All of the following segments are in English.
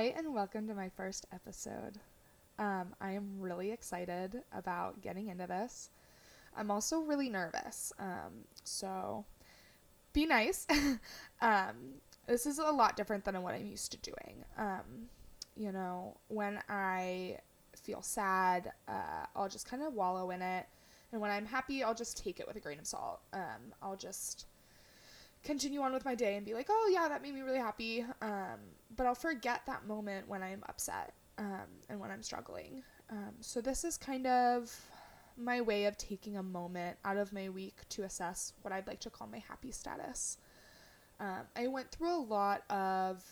Hi, and welcome to my first episode. Um, I am really excited about getting into this. I'm also really nervous. Um, so be nice. um, this is a lot different than what I'm used to doing. Um, you know, when I feel sad, uh, I'll just kind of wallow in it. And when I'm happy, I'll just take it with a grain of salt. Um, I'll just continue on with my day and be like, oh, yeah, that made me really happy. Um, but I'll forget that moment when I'm upset um, and when I'm struggling. Um, so, this is kind of my way of taking a moment out of my week to assess what I'd like to call my happy status. Um, I went through a lot of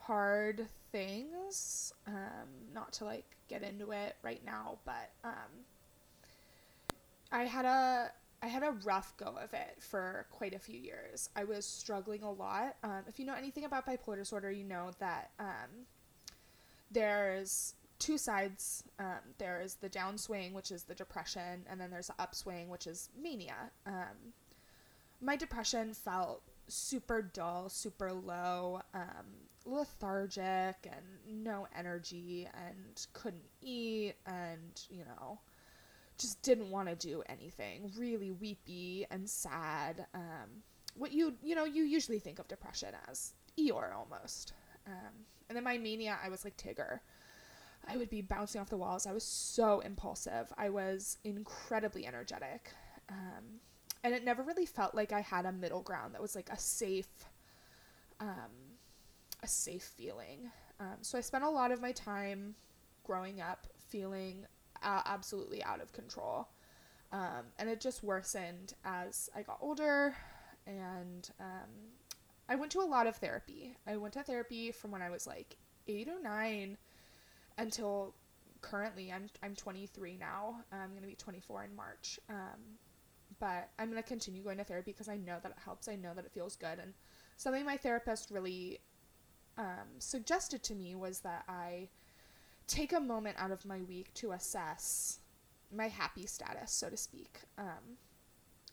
hard things, um, not to like get into it right now, but um, I had a I had a rough go of it for quite a few years. I was struggling a lot. Um, if you know anything about bipolar disorder, you know that um, there's two sides. Um, there is the downswing, which is the depression, and then there's the upswing, which is mania. Um, my depression felt super dull, super low, um, lethargic, and no energy, and couldn't eat, and you know just didn't want to do anything. Really weepy and sad. Um, what you you know you usually think of depression as Eeyore almost. Um, and then my mania, I was like Tigger. I would be bouncing off the walls. I was so impulsive. I was incredibly energetic. Um, and it never really felt like I had a middle ground that was like a safe, um, a safe feeling. Um, so I spent a lot of my time growing up feeling uh, absolutely out of control. Um, and it just worsened as I got older. And um, I went to a lot of therapy. I went to therapy from when I was like eight or nine until currently. I'm, I'm 23 now. I'm going to be 24 in March. Um, but I'm going to continue going to therapy because I know that it helps. I know that it feels good. And something my therapist really um, suggested to me was that I take a moment out of my week to assess my happy status, so to speak. Um,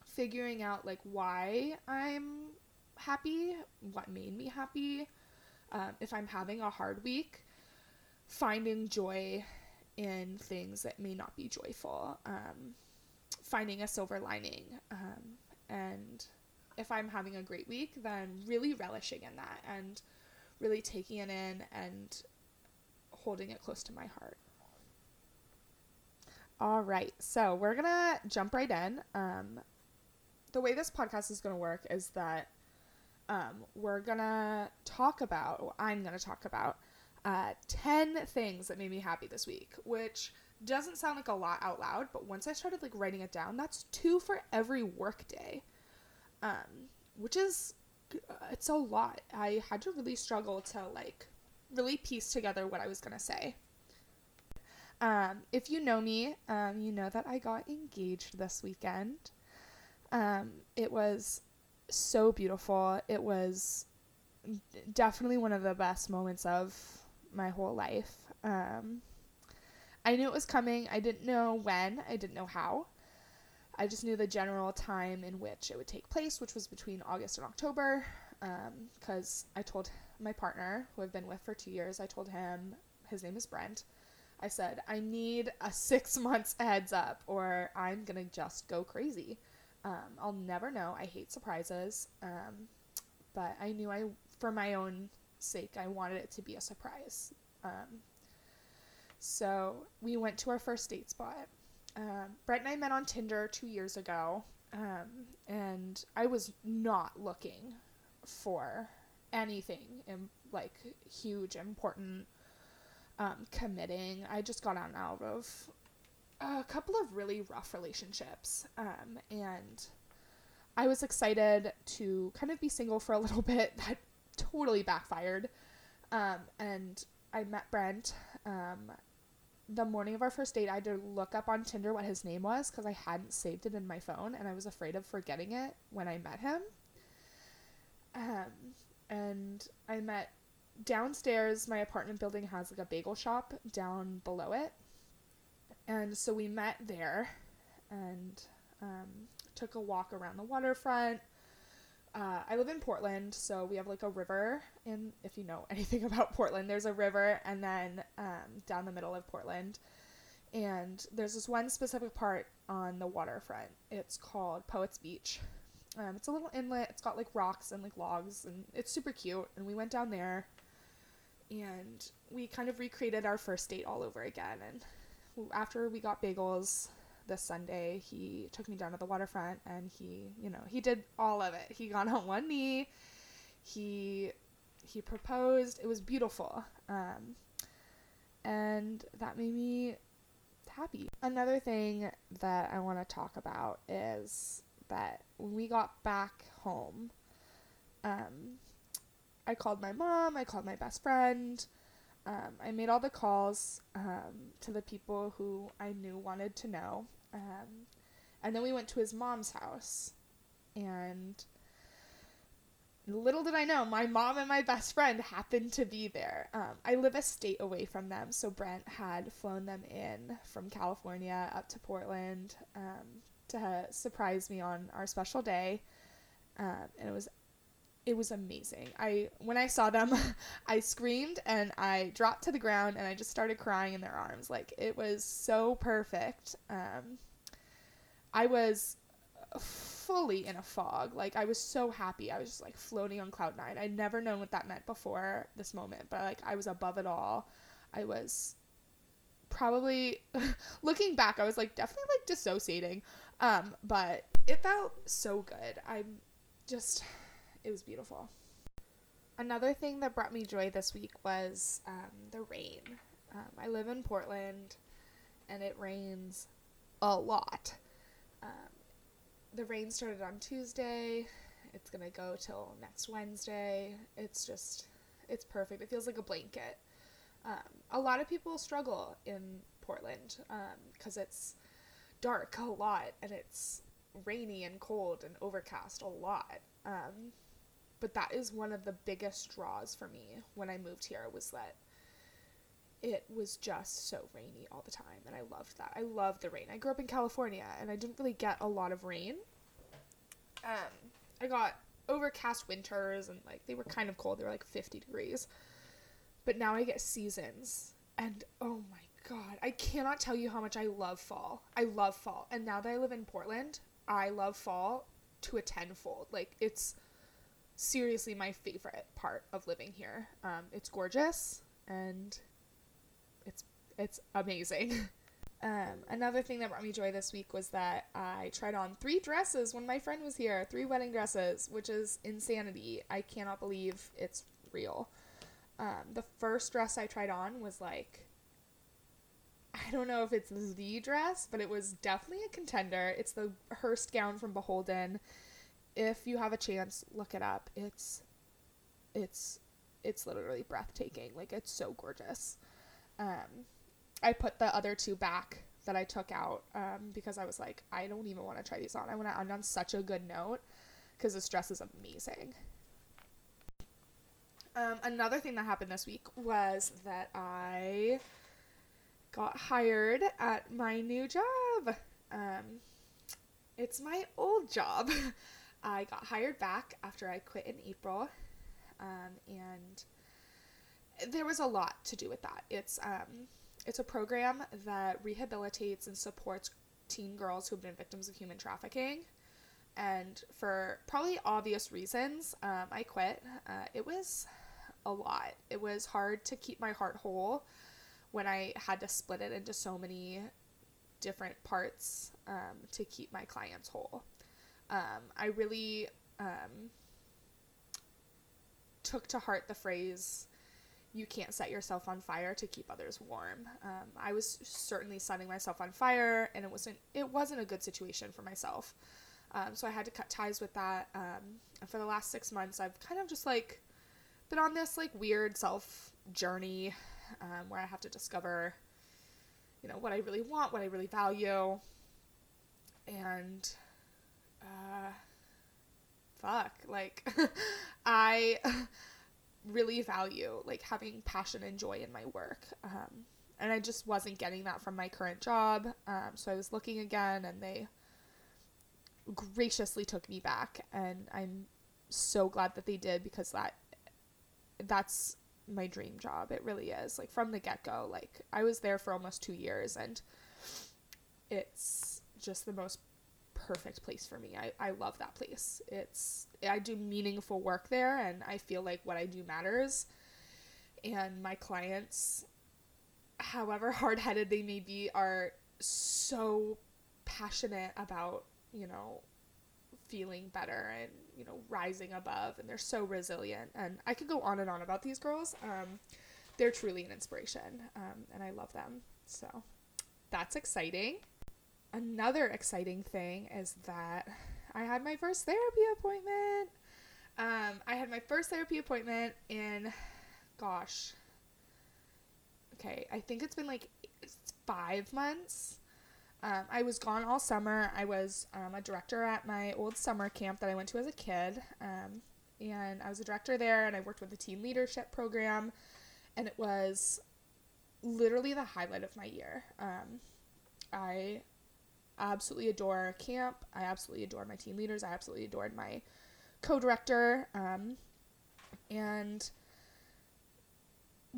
figuring out like why I'm happy, what made me happy, um, if I'm having a hard week, finding joy in things that may not be joyful, um, finding a silver lining, um, and if I'm having a great week, then really relishing in that and really taking it in and holding it close to my heart. All right, so we're gonna jump right in. Um, the way this podcast is gonna work is that um, we're gonna talk about, well, I'm gonna talk about uh, 10 things that made me happy this week, which doesn't sound like a lot out loud, but once I started like writing it down, that's two for every work day, um, which is, it's a lot. I had to really struggle to like really piece together what I was going to say. Um, if you know me, um, you know that I got engaged this weekend. Um, it was so beautiful. It was definitely one of the best moments of my whole life. Um, I knew it was coming. I didn't know when, I didn't know how. I just knew the general time in which it would take place, which was between August and October, because um, I told my partner, who I've been with for two years, I told him, his name is Brent. I said, I need a six months heads up or I'm going to just go crazy. Um, I'll never know. I hate surprises. Um, but I knew I, for my own sake, I wanted it to be a surprise. Um, so we went to our first date spot. Um, Brett and I met on Tinder two years ago. Um, and I was not looking for anything in like huge, important, um, committing. I just got out of a couple of really rough relationships, um, and I was excited to kind of be single for a little bit. That totally backfired, um, and I met Brent. Um, the morning of our first date, I had to look up on Tinder what his name was because I hadn't saved it in my phone and I was afraid of forgetting it when I met him. Um, and I met downstairs. My apartment building has like a bagel shop down below it, and so we met there, and um, took a walk around the waterfront. uh, I live in Portland, so we have like a river. And if you know anything about Portland, there's a river, and then um, down the middle of Portland, and there's this one specific part on the waterfront. It's called Poets Beach. Um, it's a little inlet. It's got like rocks and like logs, and it's super cute. And we went down there, and we kind of recreated our first date all over again. And after we got bagels this Sunday, he took me down to the waterfront, and he, you know, he did all of it. He got on one knee. He he proposed. It was beautiful. Um, and that made me happy. Another thing that I want to talk about is that we got back home, um, I called my mom, I called my best friend, um, I made all the calls um, to the people who I knew wanted to know. Um, and then we went to his mom's house. And little did I know, my mom and my best friend happened to be there. Um, I live a state away from them, so Brent had flown them in from California up to Portland um, to surprise me on our special day, um, and it was it was amazing. I when I saw them, I screamed and I dropped to the ground and I just started crying in their arms. Like it was so perfect. Um, I was fully in a fog. Like I was so happy. I was just like floating on cloud nine. I'd never known what that meant before this moment, but like I was above it all. I was probably looking back, I was like definitely like dissociating. Um, but it felt so good. I'm just it was beautiful. Another thing that brought me joy this week was um, the rain. Um, I live in Portland and it rains a lot. Um, the rain started on Tuesday. It's going to go till next Wednesday. It's just, it's perfect. It feels like a blanket. Um, a lot of people struggle in Portland because um, it's dark a lot and it's rainy and cold and overcast a lot. Um, but that is one of the biggest draws for me when I moved here was that it was just so rainy all the time and I loved that. I loved the rain. I grew up in California and I didn't really get a lot of rain. Um I got overcast winters and like they were kind of cold. They were like 50 degrees. But now I get seasons and oh my god, I cannot tell you how much I love fall. I love fall. And now that I live in Portland, I love fall to a tenfold. Like it's seriously my favorite part of living here. Um, it's gorgeous and it's it's amazing. Um, another thing that brought me joy this week was that I tried on three dresses when my friend was here, three wedding dresses, which is insanity. I cannot believe it's real. Um, the first dress I tried on was like, I don't know if it's the dress, but it was definitely a contender. It's the Hearst gown from Beholden. If you have a chance, look it up. It's, it's, it's literally breathtaking. Like it's so gorgeous. Um, I put the other two back that I took out um, because I was like, I don't even want to try these on. I want to end on such a good note because this dress is amazing. Um, another thing that happened this week was that I got hired at my new job. Um, it's my old job. I got hired back after I quit in April, um, and there was a lot to do with that. It's um, it's a program that rehabilitates and supports teen girls who have been victims of human trafficking. And for probably obvious reasons, um, I quit. Uh, it was a lot. It was hard to keep my heart whole when I had to split it into so many different parts um, to keep my clients whole. Um, I really um, took to heart the phrase you can't set yourself on fire to keep others warm. Um, I was certainly setting myself on fire, and it wasn't it wasn't a good situation for myself. Um, so I had to cut ties with that. Um, and for the last six months, I've kind of just like been on this like weird self journey um, where I have to discover, you know, what I really want, what I really value, and uh, fuck, like I really value like having passion and joy in my work. Um, and I just wasn't getting that from my current job. Um, so I was looking again and they graciously took me back and I'm so glad that they did because that that's my dream job. It really is. Like from the get go, like I was there for almost two years and it's just the most perfect place for me. I, I love that place. It's I do meaningful work there and I feel like what I do matters. And my clients, however hard headed they may be, are so passionate about, you know, feeling better and you know rising above and they're so resilient. And i could go on and on about these girls. Um, they're truly an inspiration um, and i love them. So that's exciting. Another exciting thing is that i had my first therapy appointment. Um, i had my first therapy appointment in gosh okay i think it's been like five months um, I was gone all summer. I was um, a director at my old summer camp that I went to as a kid. Um, and I was a director there, and I worked with the teen leadership program. And it was literally the highlight of my year. Um, I absolutely adore camp. I absolutely adore my team leaders. I absolutely adored my co director. Um, and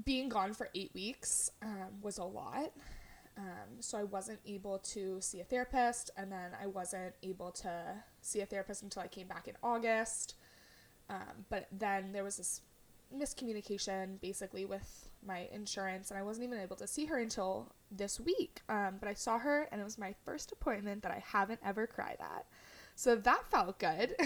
being gone for eight weeks um, was a lot. Um, so I wasn't able to see a therapist, and then I wasn't able to see a therapist until I came back in August. Um, but then there was this miscommunication basically with my insurance, and I wasn't even able to see her until this week. Um, but I saw her, and it was my first appointment that I haven't ever cried at. So that felt good.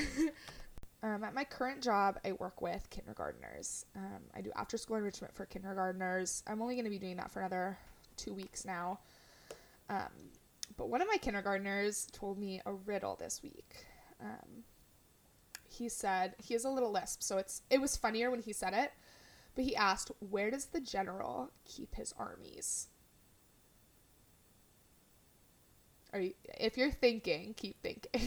Um, at my current job, I work with kindergarteners. Um, I do after school enrichment for kindergarteners. I'm only going to be doing that for another two weeks now. Um, but one of my kindergartners told me a riddle this week. Um, he said he has a little lisp, so it's it was funnier when he said it. But he asked, "Where does the general keep his armies?" Are you, if you're thinking, keep thinking.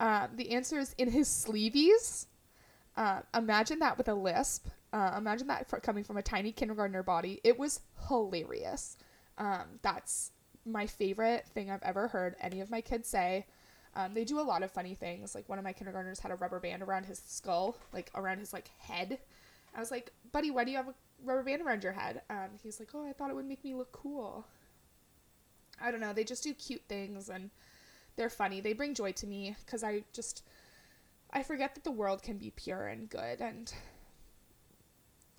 um, the answer is in his sleeveys. Uh, imagine that with a lisp. Uh, imagine that coming from a tiny kindergartner body. It was hilarious. Um, that's my favorite thing I've ever heard any of my kids say. Um, they do a lot of funny things. Like one of my kindergartners had a rubber band around his skull, like around his like head. I was like, "Buddy, why do you have a rubber band around your head?" Um, he's like, "Oh, I thought it would make me look cool." I don't know. They just do cute things and they're funny. They bring joy to me because I just I forget that the world can be pure and good and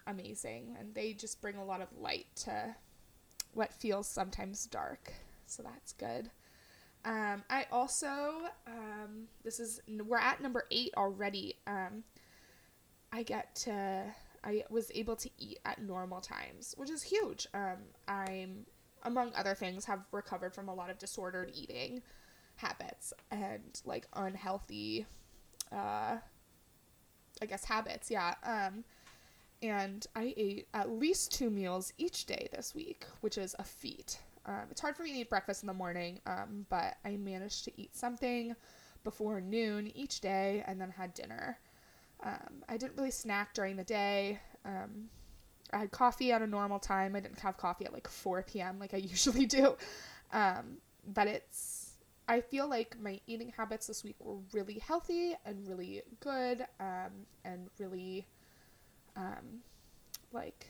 amazing and they just bring a lot of light to what feels sometimes dark so that's good. Um, i also um, this is we're at number eight already um, i get to i was able to eat at normal times which is huge. Um, i'm among other things have recovered from a lot of disordered eating habits and like unhealthy uh, i guess habits yeah. Um, and I ate at least two meals each day this week, which is a feat. Um, it's hard for me to eat breakfast in the morning, um, but I managed to eat something before noon each day and then had dinner. Um, I didn't really snack during the day. Um, I had coffee at a normal time. I didn't have coffee at like 4 p.m. like I usually do. Um, but it's, I feel like my eating habits this week were really healthy and really good um, and really um, like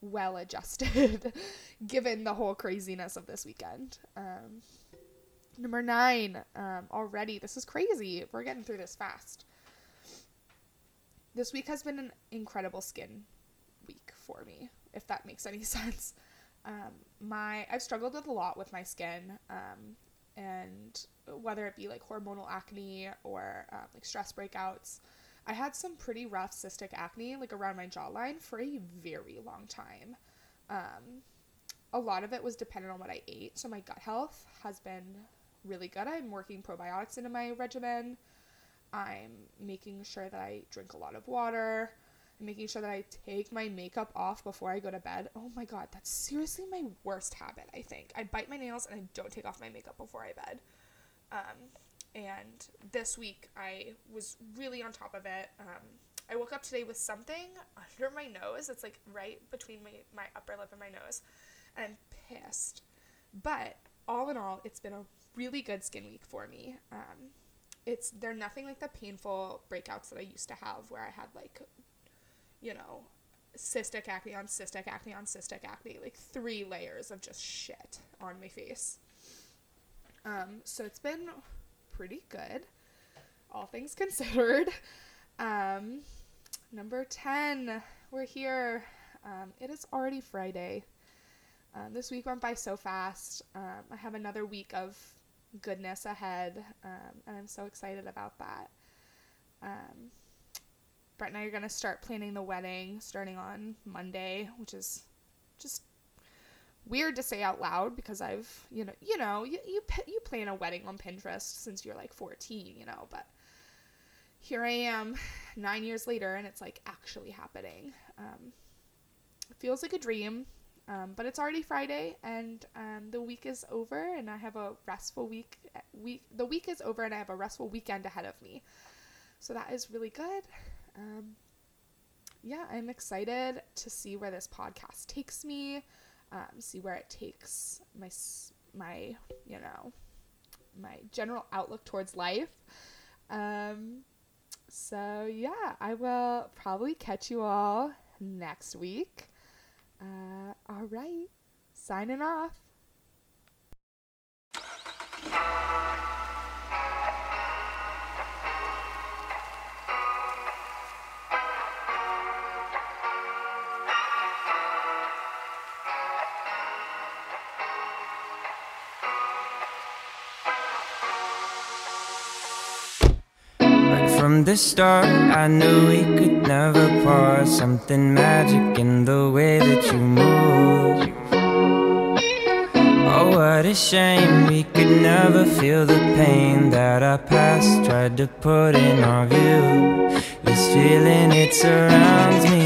well adjusted given the whole craziness of this weekend. Um, number nine, um, already. This is crazy. We're getting through this fast. This week has been an incredible skin week for me, if that makes any sense. Um, my I've struggled with a lot with my skin, um, and whether it be like hormonal acne or um, like stress breakouts. I had some pretty rough cystic acne, like around my jawline, for a very long time. Um, a lot of it was dependent on what I ate, so my gut health has been really good. I'm working probiotics into my regimen. I'm making sure that I drink a lot of water. I'm making sure that I take my makeup off before I go to bed. Oh my god, that's seriously my worst habit, I think. I bite my nails and I don't take off my makeup before I bed. Um, and this week I was really on top of it. Um, I woke up today with something under my nose. It's like right between my, my upper lip and my nose. And I'm pissed. But all in all, it's been a really good skin week for me. Um, it's they're nothing like the painful breakouts that I used to have where I had like you know cystic acne on cystic acne on cystic acne like three layers of just shit on my face um so it's been pretty good all things considered. Um number 10 we're here. Um, it is already friday. Um, this week went by so fast. Um, i have another week of goodness ahead, um, and I'm so excited about that. Um, Brett and I are gonna start planning the wedding starting on Monday, which is just weird to say out loud because I've you know you know you you, you plan a wedding on Pinterest since you're like 14, you know, but here I am nine years later and it's like actually happening. Um, it feels like a dream. Um, but it's already Friday and um, the week is over and I have a restful week week the week is over and I have a restful weekend ahead of me. So that is really good. Um, yeah, I'm excited to see where this podcast takes me, um, see where it takes my my you know my general outlook towards life. Um, so yeah, I will probably catch you all next week. Uh, all right, signing off. From the start, I knew we could never part. Something magic in the way that you move. Oh, what a shame we could never feel the pain that our past tried to put in our view. This feeling, it surrounds me.